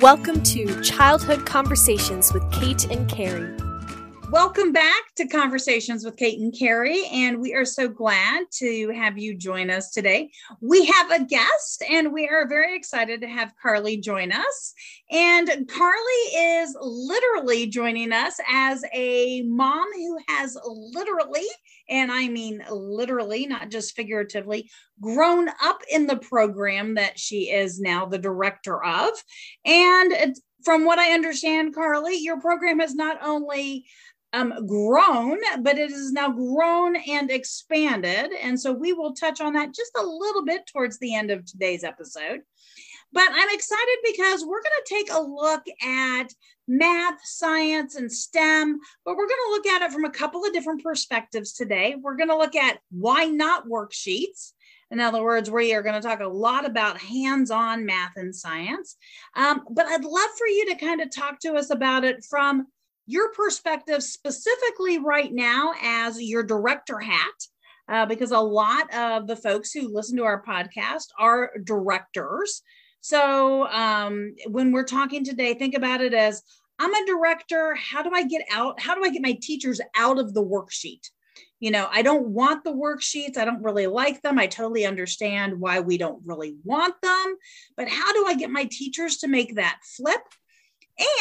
Welcome to Childhood Conversations with Kate and Carrie. Welcome back to Conversations with Kate and Carrie, and we are so glad to have you join us today. We have a guest, and we are very excited to have Carly join us. And Carly is literally joining us as a mom who has literally, and I mean literally, not just figuratively, grown up in the program that she is now the director of. And from what I understand, Carly, your program has not only um, grown, but it is now grown and expanded. And so we will touch on that just a little bit towards the end of today's episode. But I'm excited because we're going to take a look at math, science, and STEM, but we're going to look at it from a couple of different perspectives today. We're going to look at why not worksheets. In other words, we are going to talk a lot about hands on math and science. Um, but I'd love for you to kind of talk to us about it from your perspective, specifically right now as your director hat. Uh, because a lot of the folks who listen to our podcast are directors. So um, when we're talking today, think about it as I'm a director. How do I get out? How do I get my teachers out of the worksheet? You know, I don't want the worksheets. I don't really like them. I totally understand why we don't really want them. But how do I get my teachers to make that flip?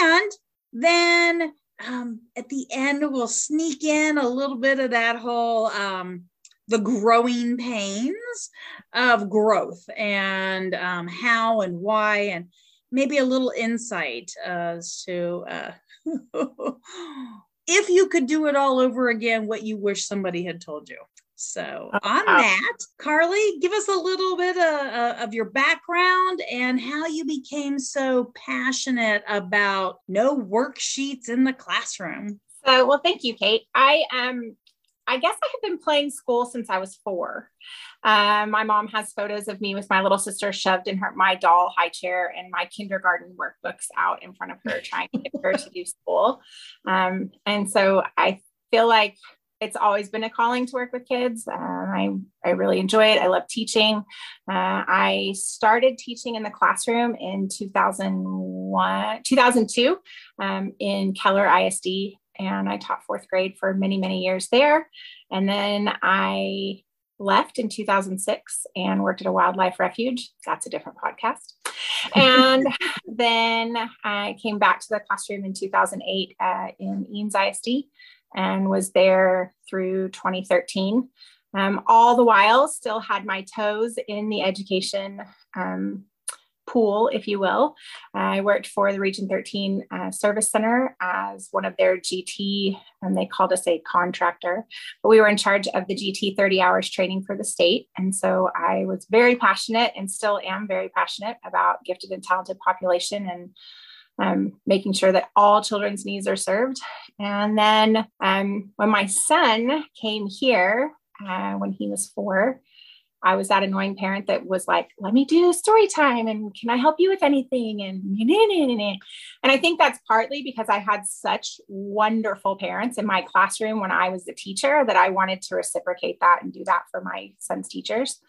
And then um, at the end, we'll sneak in a little bit of that whole um, the growing pains of growth and um, how and why, and maybe a little insight as to uh, if you could do it all over again, what you wish somebody had told you. So, uh, on uh, that, Carly, give us a little bit of, uh, of, your background and how you became so passionate about no worksheets in the classroom. So, well, thank you, Kate. I am. Um, I guess I have been playing school since I was four. Um, my mom has photos of me with my little sister shoved in her my doll high chair and my kindergarten workbooks out in front of her, trying to get her to do school. Um, and so I feel like it's always been a calling to work with kids. Um, I, I really enjoy it. I love teaching. Uh, I started teaching in the classroom in 2001, 2002 um, in Keller ISD, and I taught fourth grade for many, many years there. And then I left in 2006 and worked at a wildlife refuge. That's a different podcast. And then I came back to the classroom in 2008 uh, in Eanes ISD and was there through 2013. Um, all the while, still had my toes in the education um, pool, if you will. I worked for the Region 13 uh, Service Center as one of their GT, and they called us a contractor, but we were in charge of the GT 30 hours training for the state. And so I was very passionate and still am very passionate about gifted and talented population and um, making sure that all children's needs are served. And then um, when my son came here, uh, when he was four, I was that annoying parent that was like, let me do story time and can I help you with anything? And and I think that's partly because I had such wonderful parents in my classroom when I was the teacher that I wanted to reciprocate that and do that for my son's teachers.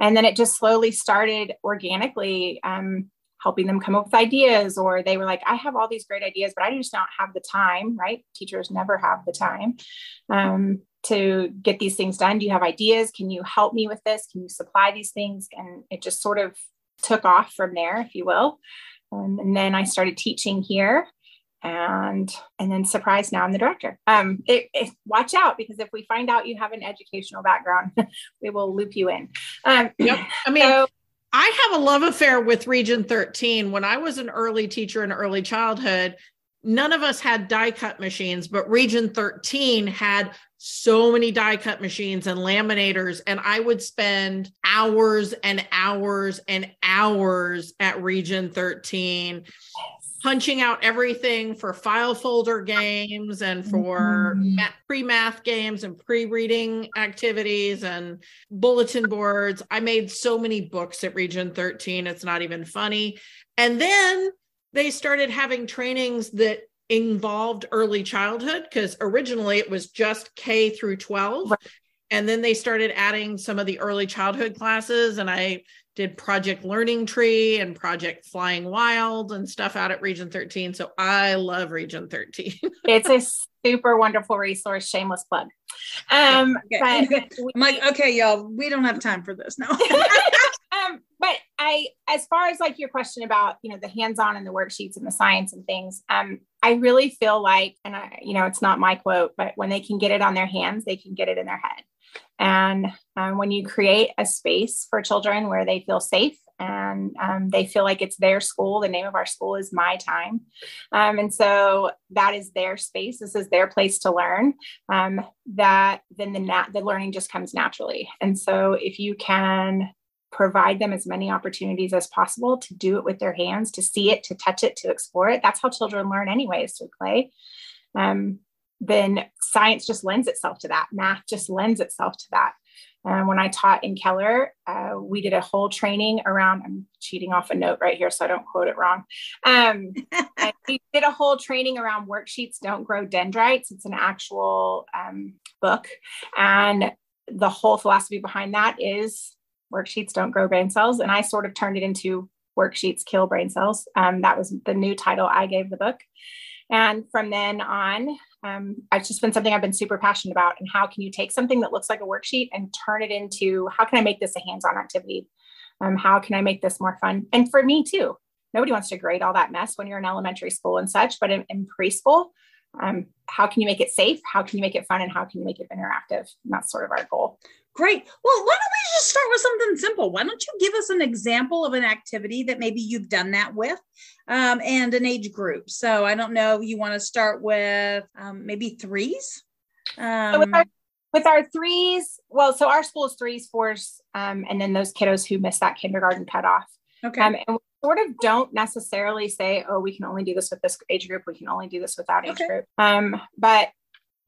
And then it just slowly started organically. Um, helping them come up with ideas or they were like i have all these great ideas but i just don't have the time right? Teachers never have the time um, to get these things done. Do you have ideas? Can you help me with this? Can you supply these things? And it just sort of took off from there if you will. Um, and then i started teaching here and and then surprise now i'm the director. Um it, it, watch out because if we find out you have an educational background we will loop you in. Um yep. i mean so, I have a love affair with Region 13. When I was an early teacher in early childhood, none of us had die cut machines, but Region 13 had so many die cut machines and laminators. And I would spend hours and hours and hours at Region 13 punching out everything for file folder games and for mm-hmm. pre-math games and pre-reading activities and bulletin boards. I made so many books at Region 13, it's not even funny. And then they started having trainings that involved early childhood because originally it was just K through 12. Right. And then they started adding some of the early childhood classes and I did Project Learning Tree and Project Flying Wild and stuff out at Region 13. So I love Region 13. it's a super wonderful resource. Shameless plug. Um, okay. but I'm like, okay, y'all, we don't have time for this now. um, but I, as far as like your question about, you know, the hands-on and the worksheets and the science and things, um, I really feel like, and I, you know, it's not my quote, but when they can get it on their hands, they can get it in their head. And um, when you create a space for children where they feel safe and um, they feel like it's their school, the name of our school is My Time. Um, and so that is their space. This is their place to learn. Um, that then the nat- the learning just comes naturally. And so if you can provide them as many opportunities as possible to do it with their hands, to see it, to touch it, to explore it. That's how children learn, anyways, through play. Um, then science just lends itself to that. Math just lends itself to that. And when I taught in Keller, uh, we did a whole training around, I'm cheating off a note right here so I don't quote it wrong. Um, we did a whole training around worksheets don't grow dendrites. It's an actual um, book. And the whole philosophy behind that is worksheets don't grow brain cells. And I sort of turned it into worksheets kill brain cells. Um, that was the new title I gave the book. And from then on, um, it's just been something I've been super passionate about. And how can you take something that looks like a worksheet and turn it into how can I make this a hands on activity? Um, how can I make this more fun? And for me too, nobody wants to grade all that mess when you're in elementary school and such, but in, in preschool, um, how can you make it safe? How can you make it fun? And how can you make it interactive? And that's sort of our goal. Great. Well, why don't we just start with something simple? Why don't you give us an example of an activity that maybe you've done that with um, and an age group? So I don't know, you want to start with um, maybe threes? Um, so with, our, with, our, threes, well, so our school is threes, fours, um, and then those kiddos who miss that kindergarten cutoff. Okay. Um, and we sort of don't necessarily say, oh, we can only do this with this age group. We can only do this without age okay. group. Um, but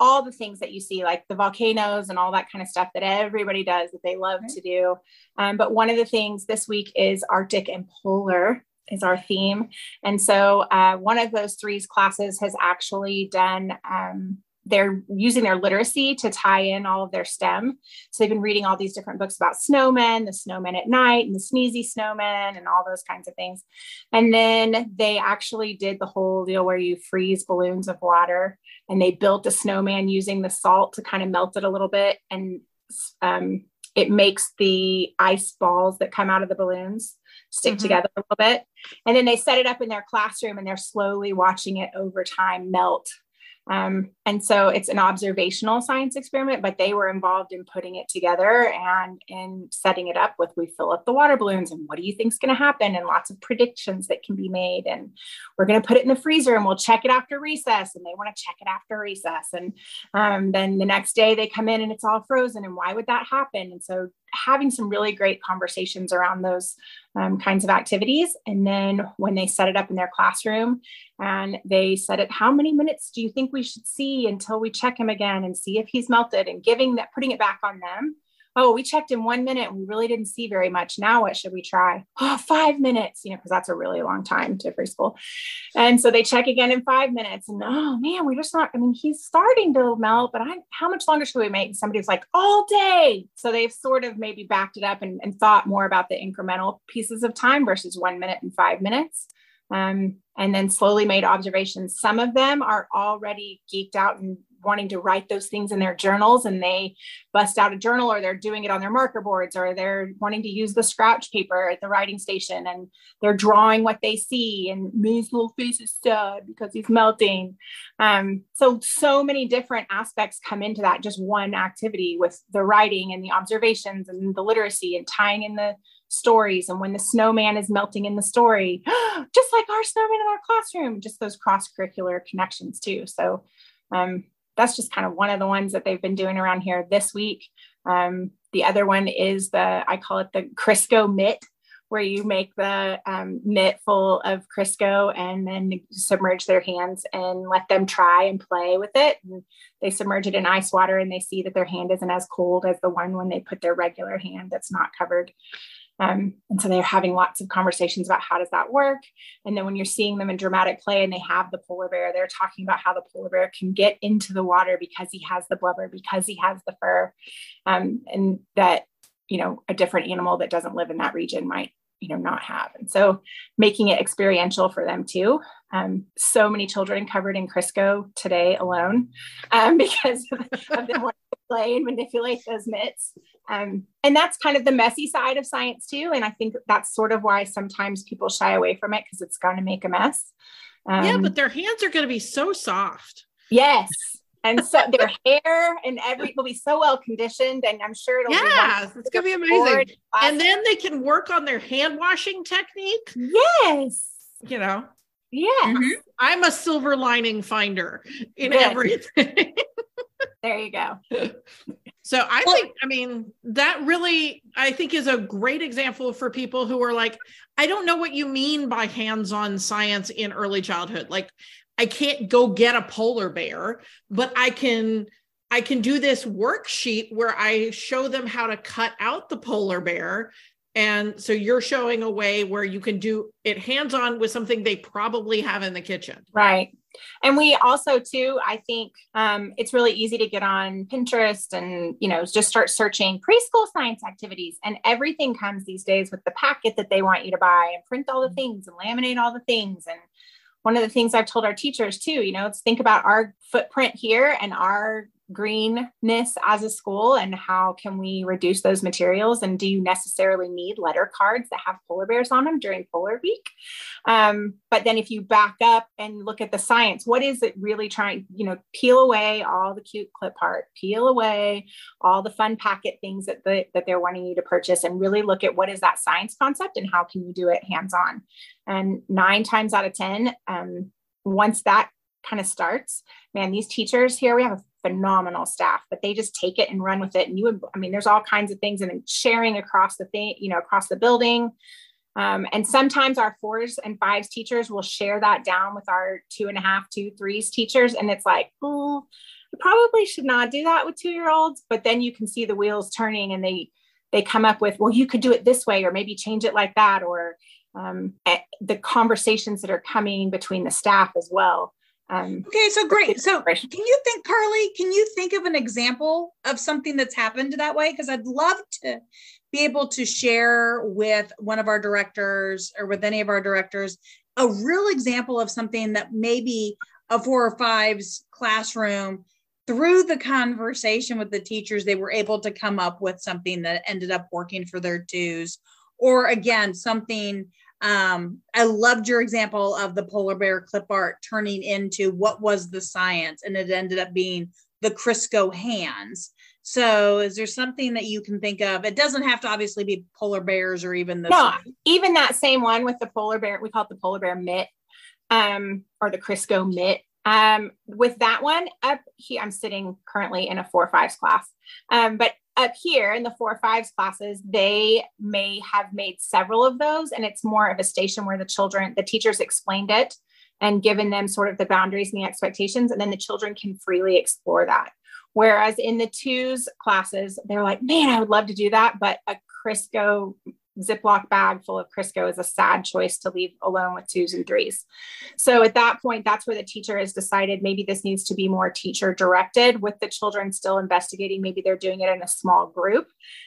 all the things that you see, like the volcanoes and all that kind of stuff that everybody does that they love to do. Um, but one of the things this week is Arctic and polar is our theme. And so uh, one of those threes classes has actually done um, they're using their literacy to tie in all of their STEM. So they've been reading all these different books about snowmen, the snowmen at night, and the sneezy snowmen, and all those kinds of things. And then they actually did the whole deal where you freeze balloons of water, and they built a snowman using the salt to kind of melt it a little bit, and um, it makes the ice balls that come out of the balloons stick mm-hmm. together a little bit. And then they set it up in their classroom, and they're slowly watching it over time melt um, and so it's an observational science experiment, but they were involved in putting it together and in setting it up with we fill up the water balloons and what do you think is going to happen and lots of predictions that can be made. And we're going to put it in the freezer and we'll check it after recess. And they want to check it after recess. And um, then the next day they come in and it's all frozen. And why would that happen? And so having some really great conversations around those um, kinds of activities. And then when they set it up in their classroom and they said it, how many minutes do you think we should see until we check him again and see if he's melted and giving that, putting it back on them oh, we checked in one minute and we really didn't see very much. Now what should we try? Oh, five minutes, you know, because that's a really long time to preschool. And so they check again in five minutes. And oh man, we're just not, I mean, he's starting to melt, but I how much longer should we make? And somebody's like, all day. So they've sort of maybe backed it up and, and thought more about the incremental pieces of time versus one minute and five minutes. Um, and then slowly made observations. Some of them are already geeked out and wanting to write those things in their journals and they bust out a journal or they're doing it on their marker boards or they're wanting to use the scratch paper at the writing station and they're drawing what they see and May's little face is sad because he's melting. Um, so, so many different aspects come into that just one activity with the writing and the observations and the literacy and tying in the stories and when the snowman is melting in the story just like our snowman in our classroom just those cross curricular connections too so um, that's just kind of one of the ones that they've been doing around here this week. Um, the other one is the, I call it the Crisco mitt, where you make the um, mitt full of Crisco and then submerge their hands and let them try and play with it. And they submerge it in ice water and they see that their hand isn't as cold as the one when they put their regular hand that's not covered. Um, and so they're having lots of conversations about how does that work. And then when you're seeing them in dramatic play and they have the polar bear, they're talking about how the polar bear can get into the water because he has the blubber, because he has the fur, um, and that you know, a different animal that doesn't live in that region might you know not have. And so making it experiential for them too um, so many children covered in crisco today alone um, because of them wanting to play and manipulate those mitts. Um, and that's kind of the messy side of science too. And i think that's sort of why sometimes people shy away from it because it's going to make a mess. Yeah um, but their hands are going to be so soft. Yes. And so their hair and every will be so well conditioned and i'm sure it'll yeah it's gonna be amazing. and then they can work on their hand washing technique. Yes. You know yeah mm-hmm. i'm a silver lining finder in everything there you go so i well, think i mean that really i think is a great example for people who are like i don't know what you mean by hands-on science in early childhood like I can't go get a polar bear, but I can I can do this worksheet where I show them how to cut out the polar bear. And so you're showing a way where you can do it hands on with something they probably have in the kitchen. Right. And we also, too, I think um, it's really easy to get on Pinterest and, you know, just start searching preschool science activities. And everything comes these days with the packet that they want you to buy and print all the things and laminate all the things. And one of the things I've told our teachers too, you know, let's think about our footprint here and our greenness as a school and how can we reduce those materials? And do you necessarily need letter cards that have polar bears on them during polar week? Um, but then if you back up and look at the science what is it really trying you know peel away all the cute clip art peel away all the fun packet things that the, that they're wanting you to purchase and really look at what is that science concept and how can you do it hands on and nine times out of ten um, once that kind of starts man these teachers here we have a phenomenal staff, but they just take it and run with it. And you would, I mean, there's all kinds of things and sharing across the thing, you know, across the building. Um, and sometimes our fours and fives teachers will share that down with our two and a half, two, threes teachers. And it's like, oh, you probably should not do that with two year olds. But then you can see the wheels turning and they, they come up with, well, you could do it this way, or maybe change it like that, or um, eh, the conversations that are coming between the staff as well. Um, okay, so great. So can you think, Carly, can you think of an example of something that's happened that way? Because I'd love to be able to share with one of our directors or with any of our directors a real example of something that maybe a four or fives classroom through the conversation with the teachers they were able to come up with something that ended up working for their twos or again something um, I loved your example of the polar bear clip art turning into what was the science, and it ended up being the Crisco hands. So, is there something that you can think of? It doesn't have to obviously be polar bears or even the no, even that same one with the polar bear. We call it the polar bear mitt, um, or the Crisco mitt. Um, with that one up here, I'm sitting currently in a four fives class, um, but up here in the four fives classes, they may have made several of those, and it's more of a station where the children, the teachers explained it and given them sort of the boundaries and the expectations, and then the children can freely explore that. Whereas in the twos classes, they're like, man, I would love to do that, but a Crisco Ziploc bag full of Crisco is a sad choice to leave alone with twos and threes. So at that point, that's where the teacher has decided maybe this needs to be more teacher directed with the children still investigating. Maybe they're doing it in a small group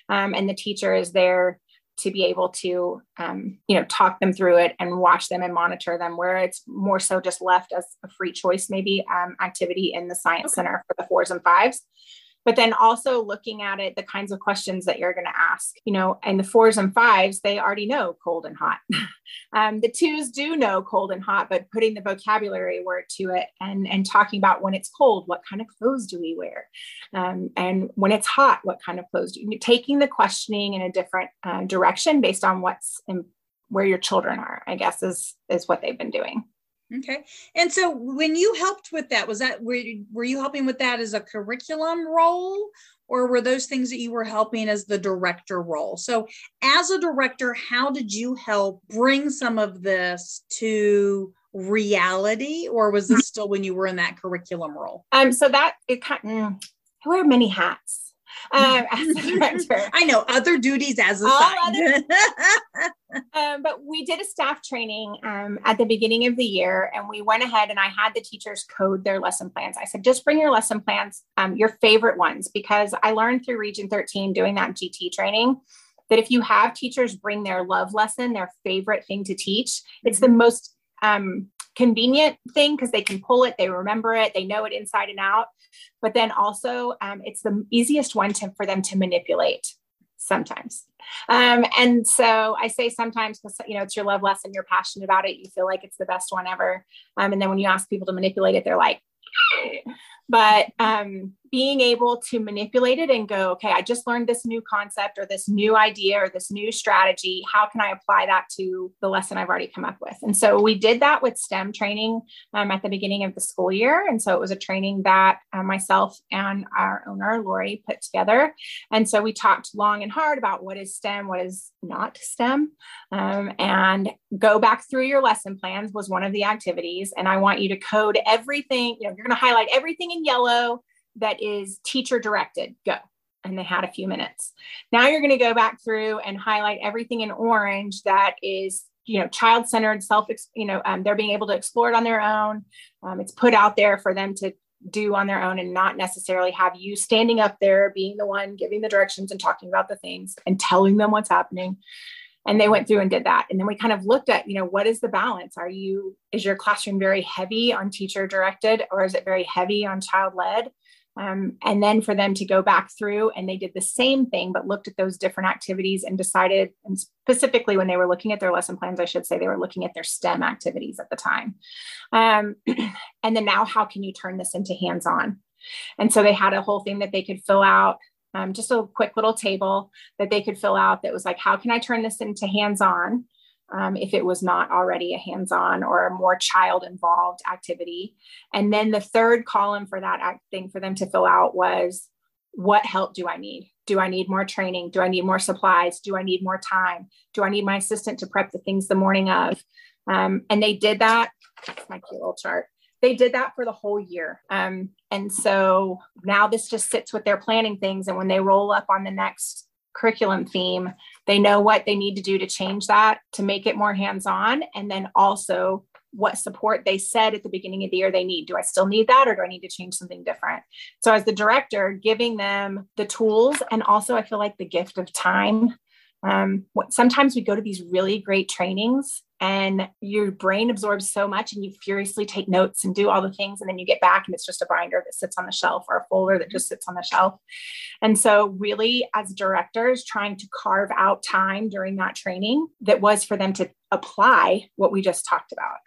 um, and the teacher is there to be able to um, you know talk them through it and watch them and monitor them where it's more so just left as a free choice maybe um, activity in the science okay. center for the fours and fives but then also looking at it the kinds of questions that you're going to ask you know and the fours and fives they already know cold and hot. Um, the twos do know cold and hot but putting the vocabulary word to it and and talking about when it's cold what kind of clothes do we wear? Um, and when it's hot what kind of clothes do you taking the questioning in a different uh, direction based on what's in, where your children are i guess is is what they've been doing Okay. And so when you helped with that, was that were, were you helping with that as a curriculum role or were those things that you were helping as the director role? So as a director, how did you help bring some of this to reality or was this still when you were in that curriculum role? Um so that it kind of, I wear many hats. Um, as a director. I know other duties as a side. um, but we did a staff training um, at the beginning of the year, and we went ahead and I had the teachers code their lesson plans. I said, just bring your lesson plans, um, your favorite ones, because I learned through Region 13 doing that GT training that if you have teachers bring their love lesson, their favorite thing to teach, it's the most um, convenient thing because they can pull it, they remember it, they know it inside and out. But then also, um, it's the easiest one to, for them to manipulate sometimes. Um, and so I say sometimes because you know it's your love lesson, you're passionate about it, you feel like it's the best one ever. Um, and then when you ask people to manipulate it, they're like, but um, being able to manipulate it and go, okay, I just learned this new concept or this new idea or this new strategy. How can I apply that to the lesson I've already come up with? And so we did that with STEM training um, at the beginning of the school year. And so it was a training that uh, myself and our owner, Lori, put together. And so we talked long and hard about what is STEM, what is not STEM, um, and go back through your lesson plans was one of the activities. And I want you to code everything, you know, you're going to highlight everything in yellow that is teacher directed. Go. And they had a few minutes. Now you're going to go back through and highlight everything in orange that is you know child centered self you know um, they're being able to explore it on their own um, it's put out there for them to do on their own and not necessarily have you standing up there being the one giving the directions and talking about the things and telling them what's happening and they went through and did that and then we kind of looked at you know what is the balance are you is your classroom very heavy on teacher directed or is it very heavy on child led um, and then for them to go back through and they did the same thing, but looked at those different activities and decided, and specifically when they were looking at their lesson plans, I should say they were looking at their STEM activities at the time. Um, and then now, how can you turn this into hands on? And so they had a whole thing that they could fill out, um, just a quick little table that they could fill out that was like, how can I turn this into hands on? um, if it was not already a hands on or a more child involved activity. And then the third column for that thing for them to fill out was what help do I need? Do I need more training? Do I need more supplies? Do I need more time? Do I need my assistant to prep the things the morning of? Um, and they did that. That's my cute little chart. They did that for the whole year. Um, and so now this just sits with their planning things. And when they roll up on the next curriculum theme, they know what they need to do to change that to make it more hands on. And then also what support they said at the beginning of the year they need. Do I still need that or do I need to change something different? So, as the director, giving them the tools and also I feel like the gift of time. Um, sometimes we go to these really great trainings and your brain absorbs so much and you furiously take notes and do all the things and then you get back and it's just a binder that sits on the shelf or a folder that just sits on the shelf. And so really as directors trying to carve out time during that training that was for them to apply what we just talked about.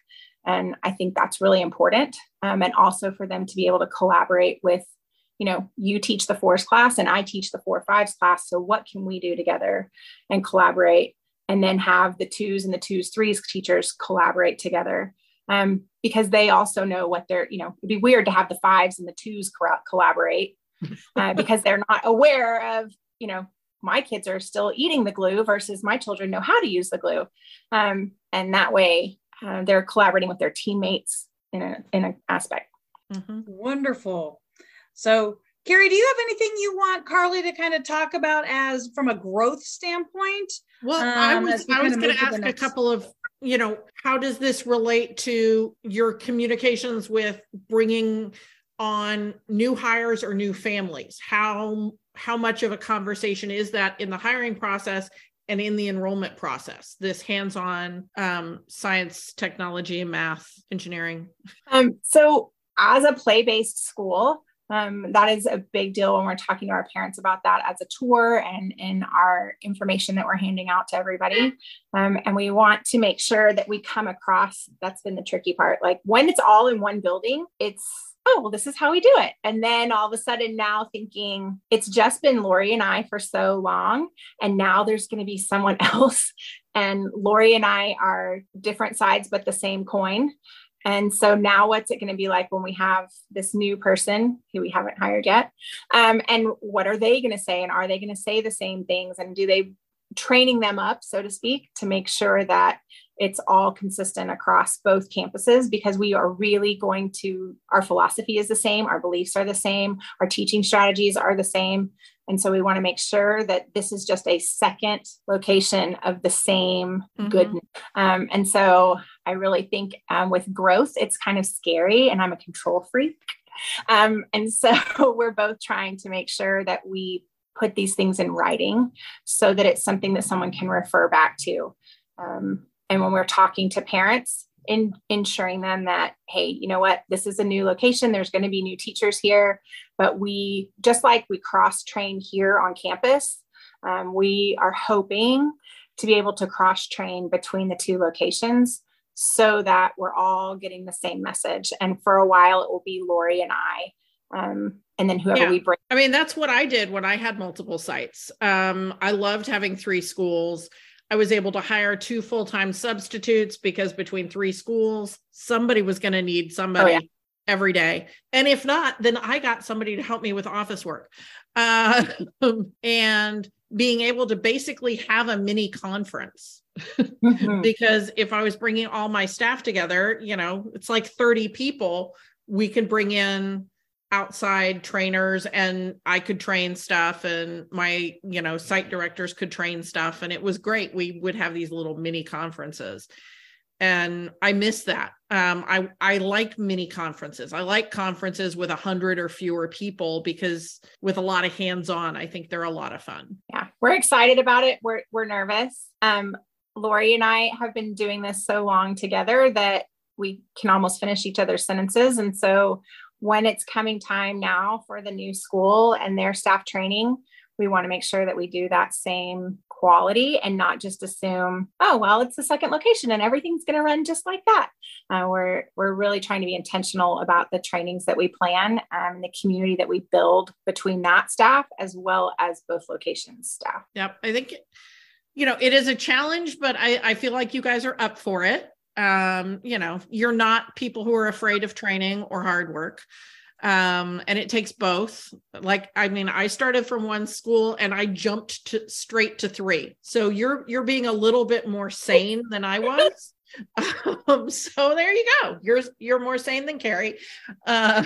And i think that's really important um, and also for them to be able to collaborate with you know you teach the fours class and i teach the four fives class. So what can we do together and collaborate and then have the twos and the twos threes teachers collaborate together? Um, because they also know what they're you know it'd be weird to have the fives and the twos collaborate uh, because they're not aware of you know my kids are still eating the glue versus my children know how to use the glue. Um, and that way uh, they're collaborating with their teammates in a in an aspect. Mm-hmm. wonderful so Carrie, do you have anything you want Carly to kind of talk about as from a growth standpoint? Well, um, I was I was going to ask a couple of, you know, how does this relate to your communications with bringing on new hires or new families? How how much of a conversation is that in the hiring process and in the enrollment process this hands-on um, science technology math engineering um, so as a play-based school um, that is a big deal when we're talking to our parents about that as a tour and in our information that we're handing out to everybody. Um, and we want to make sure that we come across that's been the tricky part. Like when it's all in one building, it's oh, well, this is how we do it. And then all of a sudden, now thinking it's just been Lori and I for so long. And now there's going to be someone else. And Lori and I are different sides, but the same coin. And so now what's it going to be like when we have this new person who we haven't hired yet? Um, and what are they going to say? And are they going to say the same things? And do they training them up, so to speak, to make sure that it's all consistent across both campuses because we are really going to, our philosophy is the same, our beliefs are the same, our teaching strategies are the same. And so we want to make sure that this is just a second location of the same Mhm. goodness. Um, and so I really think um, with growth, it's kind of scary, and I'm a control freak. Um, and so we're both trying to make sure that we put these things in writing so that it's something that someone can refer back to. Um, and when we're talking to parents, in ensuring them that, hey, you know what, this is a new location, there's going to be new teachers here, but we, just like we cross train here on campus, um, we are hoping to be able to cross train between the two locations so that we're all getting the same message. And for a while, it will be Lori and I. Um, and then whoever Yeah. we bring. I mean, that's what I did when I had multiple sites. Um, I loved having three schools. I was able to hire two full time substitutes because between three schools, somebody was going to need somebody yeah. every day. And if not, then I got somebody to help me with office work. Uh, and being able to basically have a mini conference Mhm. because if I was bringing all my staff together, you know, it's like 30 people, we can bring in outside trainers and I could train stuff and my, you know, site directors could train stuff and it was great. We would have these little mini conferences. And I miss that. Um, I I like mini conferences. I like conferences with a hundred or fewer people because with a lot of hands-on, I think they're a lot of fun. yeah we're excited about it we're, we're nervous um lori and i have been doing this so long together that we can almost finish each other's sentences and so when it's coming time now for the new school and their staff training we want to make sure that we do that same quality and not just assume oh well it's the second location and everything's going to run just like that uh, we're we're really trying to be intentional about the trainings that we plan and the community that we build between that staff as well as both locations staff Yep. I think, you know, it is a challenge, but I, I feel like you guys are up for it. Um, you know, you're not people who are afraid of training or hard work. Um, and it takes both. Like, I mean, I started from one school and I jumped to straight to three. So you're you're being a little bit more sane than I was. Um, so there you go. You're you're more sane than Carrie. Uh,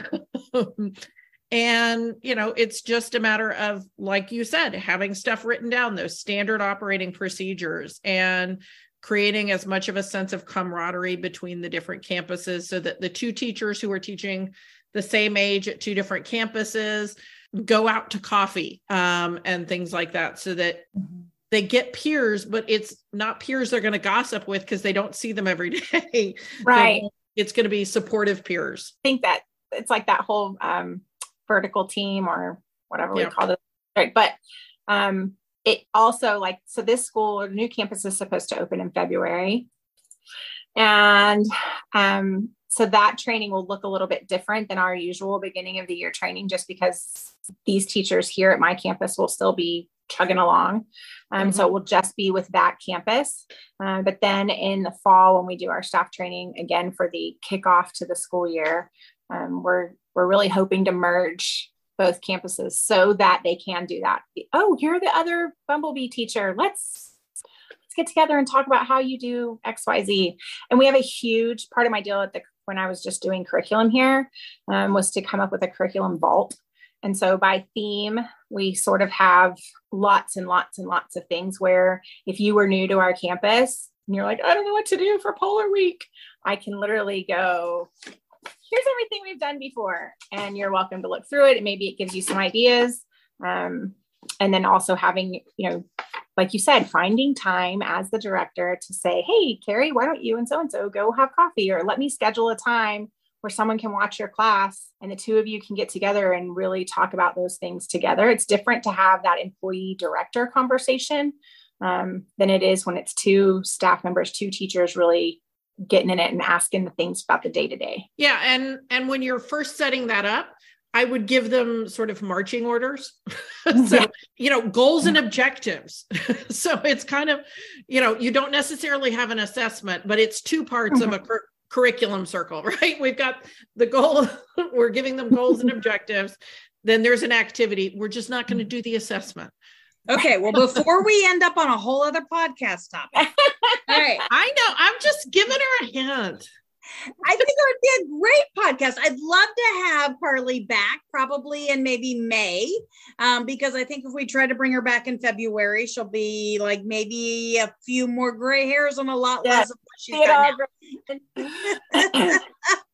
and you know it's just a matter of like you said having stuff written down those standard operating procedures and creating as much of a sense of camaraderie between the different campuses so that the two teachers who are teaching the same age at two different campuses go out to coffee um, and things like that so that they get peers but it's not peers they're going to gossip with because they don't see them every day right it's going to be supportive peers think that it's like that whole um, vertical team or whatever Yeah. we call it. Right. But um, it also like, so this school, new campus is supposed to open in February. And um, so that training will look a little bit different than our usual beginning of the year training, just because these teachers here at my campus will still be chugging along. Um, So it will just be with that campus. Uh, but then in the fall, when we do our staff training again for the kickoff to the school year, um, we're we're really hoping to merge both campuses so that they can do that. Oh, you're the other Bumblebee teacher. Let's let's get together and talk about how you do X, Y, Z. And we have a huge part of my deal at the when I was just doing curriculum here um, was to come up with a curriculum vault. And so by theme, we sort of have lots and lots and lots of things where if you were new to our campus and you're like, I don't know what to do for Polar Week, I can literally go, here's everything we've done before. And you're welcome to look through it. And maybe it gives you some ideas. Um, and then also having, you know, like you said, finding time as the director to say, hey, Carrie, why don't you and so and so go have coffee or let me schedule a time where someone can watch your class and the two of you can get together and really talk about those things together. It's different to have that employee director conversation um, than it is when it's two staff members, two teachers really getting in it and asking the things about the day to day. Yeah, and and when you're first setting that up, I would give them sort of marching orders. so, Yeah. you know, goals and mm-hmm. objectives. so it's kind of, you know, you don't necessarily have an assessment, but it's two parts of mm-hmm. a cur- curriculum circle, right? We've got the goal, we're giving them goals and objectives. Then there's an activity. We're just not going to mm-hmm. do the assessment. Okay, well, before we end up on a whole other podcast topic, all right, I know. I'm just giving her a hint. I think it would be a great podcast. I'd love to have Carly back, probably in maybe May, um, because I think if we try to bring her back in February, she'll be like maybe a few more gray hairs and a lot yeah. less of what she's got.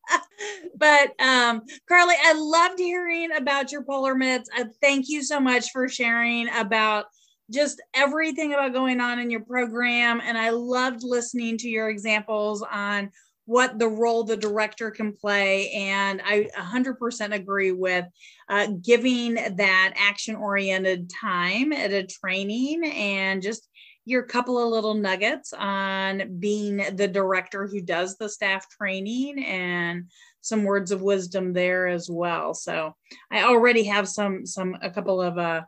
but um, Carly, I loved hearing about your polar mitts. I thank you so much for sharing about just everything about going on in your program. And I loved listening to your examples on what the role the director can play. And I 100% agree with uh, giving that action oriented time at a training and just your couple of little nuggets on being the director who does the staff training and some words of wisdom there as well. So I already have some some a couple of uh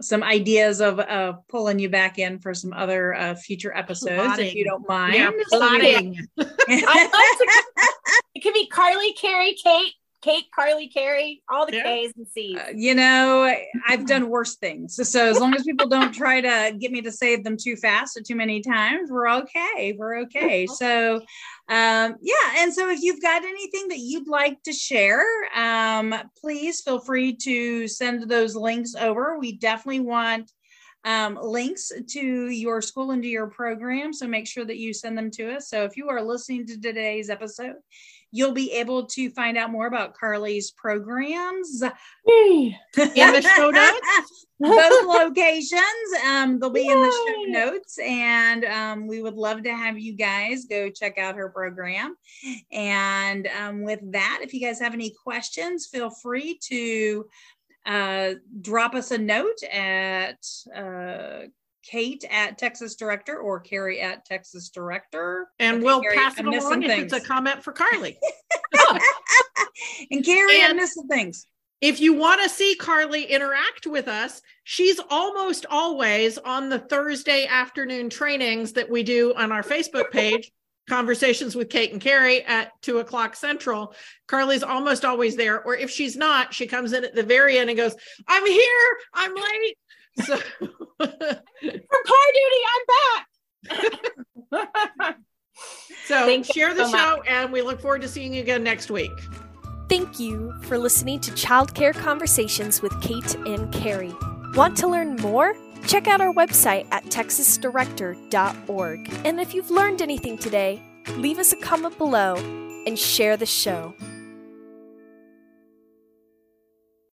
some ideas of uh, pulling you back in for some other uh, future episodes plotting. if you don't mind. Yeah, plotting. it could be Carly, Carrie, Kate, Kate, Carly, Carrie, all the yeah. K's and C's. Uh, you know, I've done worse things. So as long as people don't try to get me to save them too fast or too many times, we're okay. We're okay. So um, yeah. And so if you've got anything that you'd like to share, um, please feel free to send those links over. We definitely want um, links to your school and to your program. So make sure that you send them to us. So if you are listening to today's episode, you'll be able to find out more about Carly's programs in the show notes. Both locations, um, they'll be Yay. in the show notes, and um, we would love to have you guys go check out her program. And um, with that, if you guys have any questions, feel free to uh, drop us a note at uh, Kate at Texas Director or Carrie at Texas Director. And we'll Carrie, pass it along if it's a comment for Carly. and Carrie, and I'm missing things. If you want to see Carly interact with us, she's almost always on the Thursday afternoon trainings that we do on our Facebook page. conversations with Kate and Carrie at two o'clock central. Carly's almost always there. Or if she's not, she comes in at the very end and goes, I'm here, I'm late. So from car duty, I'm back. so Thank share the so show much. and we look forward to seeing you again next week. Thank you for listening to Childcare Conversations with Kate and Carrie. Want to learn more? Check out our website at texasdirector.org. And if you've learned anything today, leave us a comment below and share the show.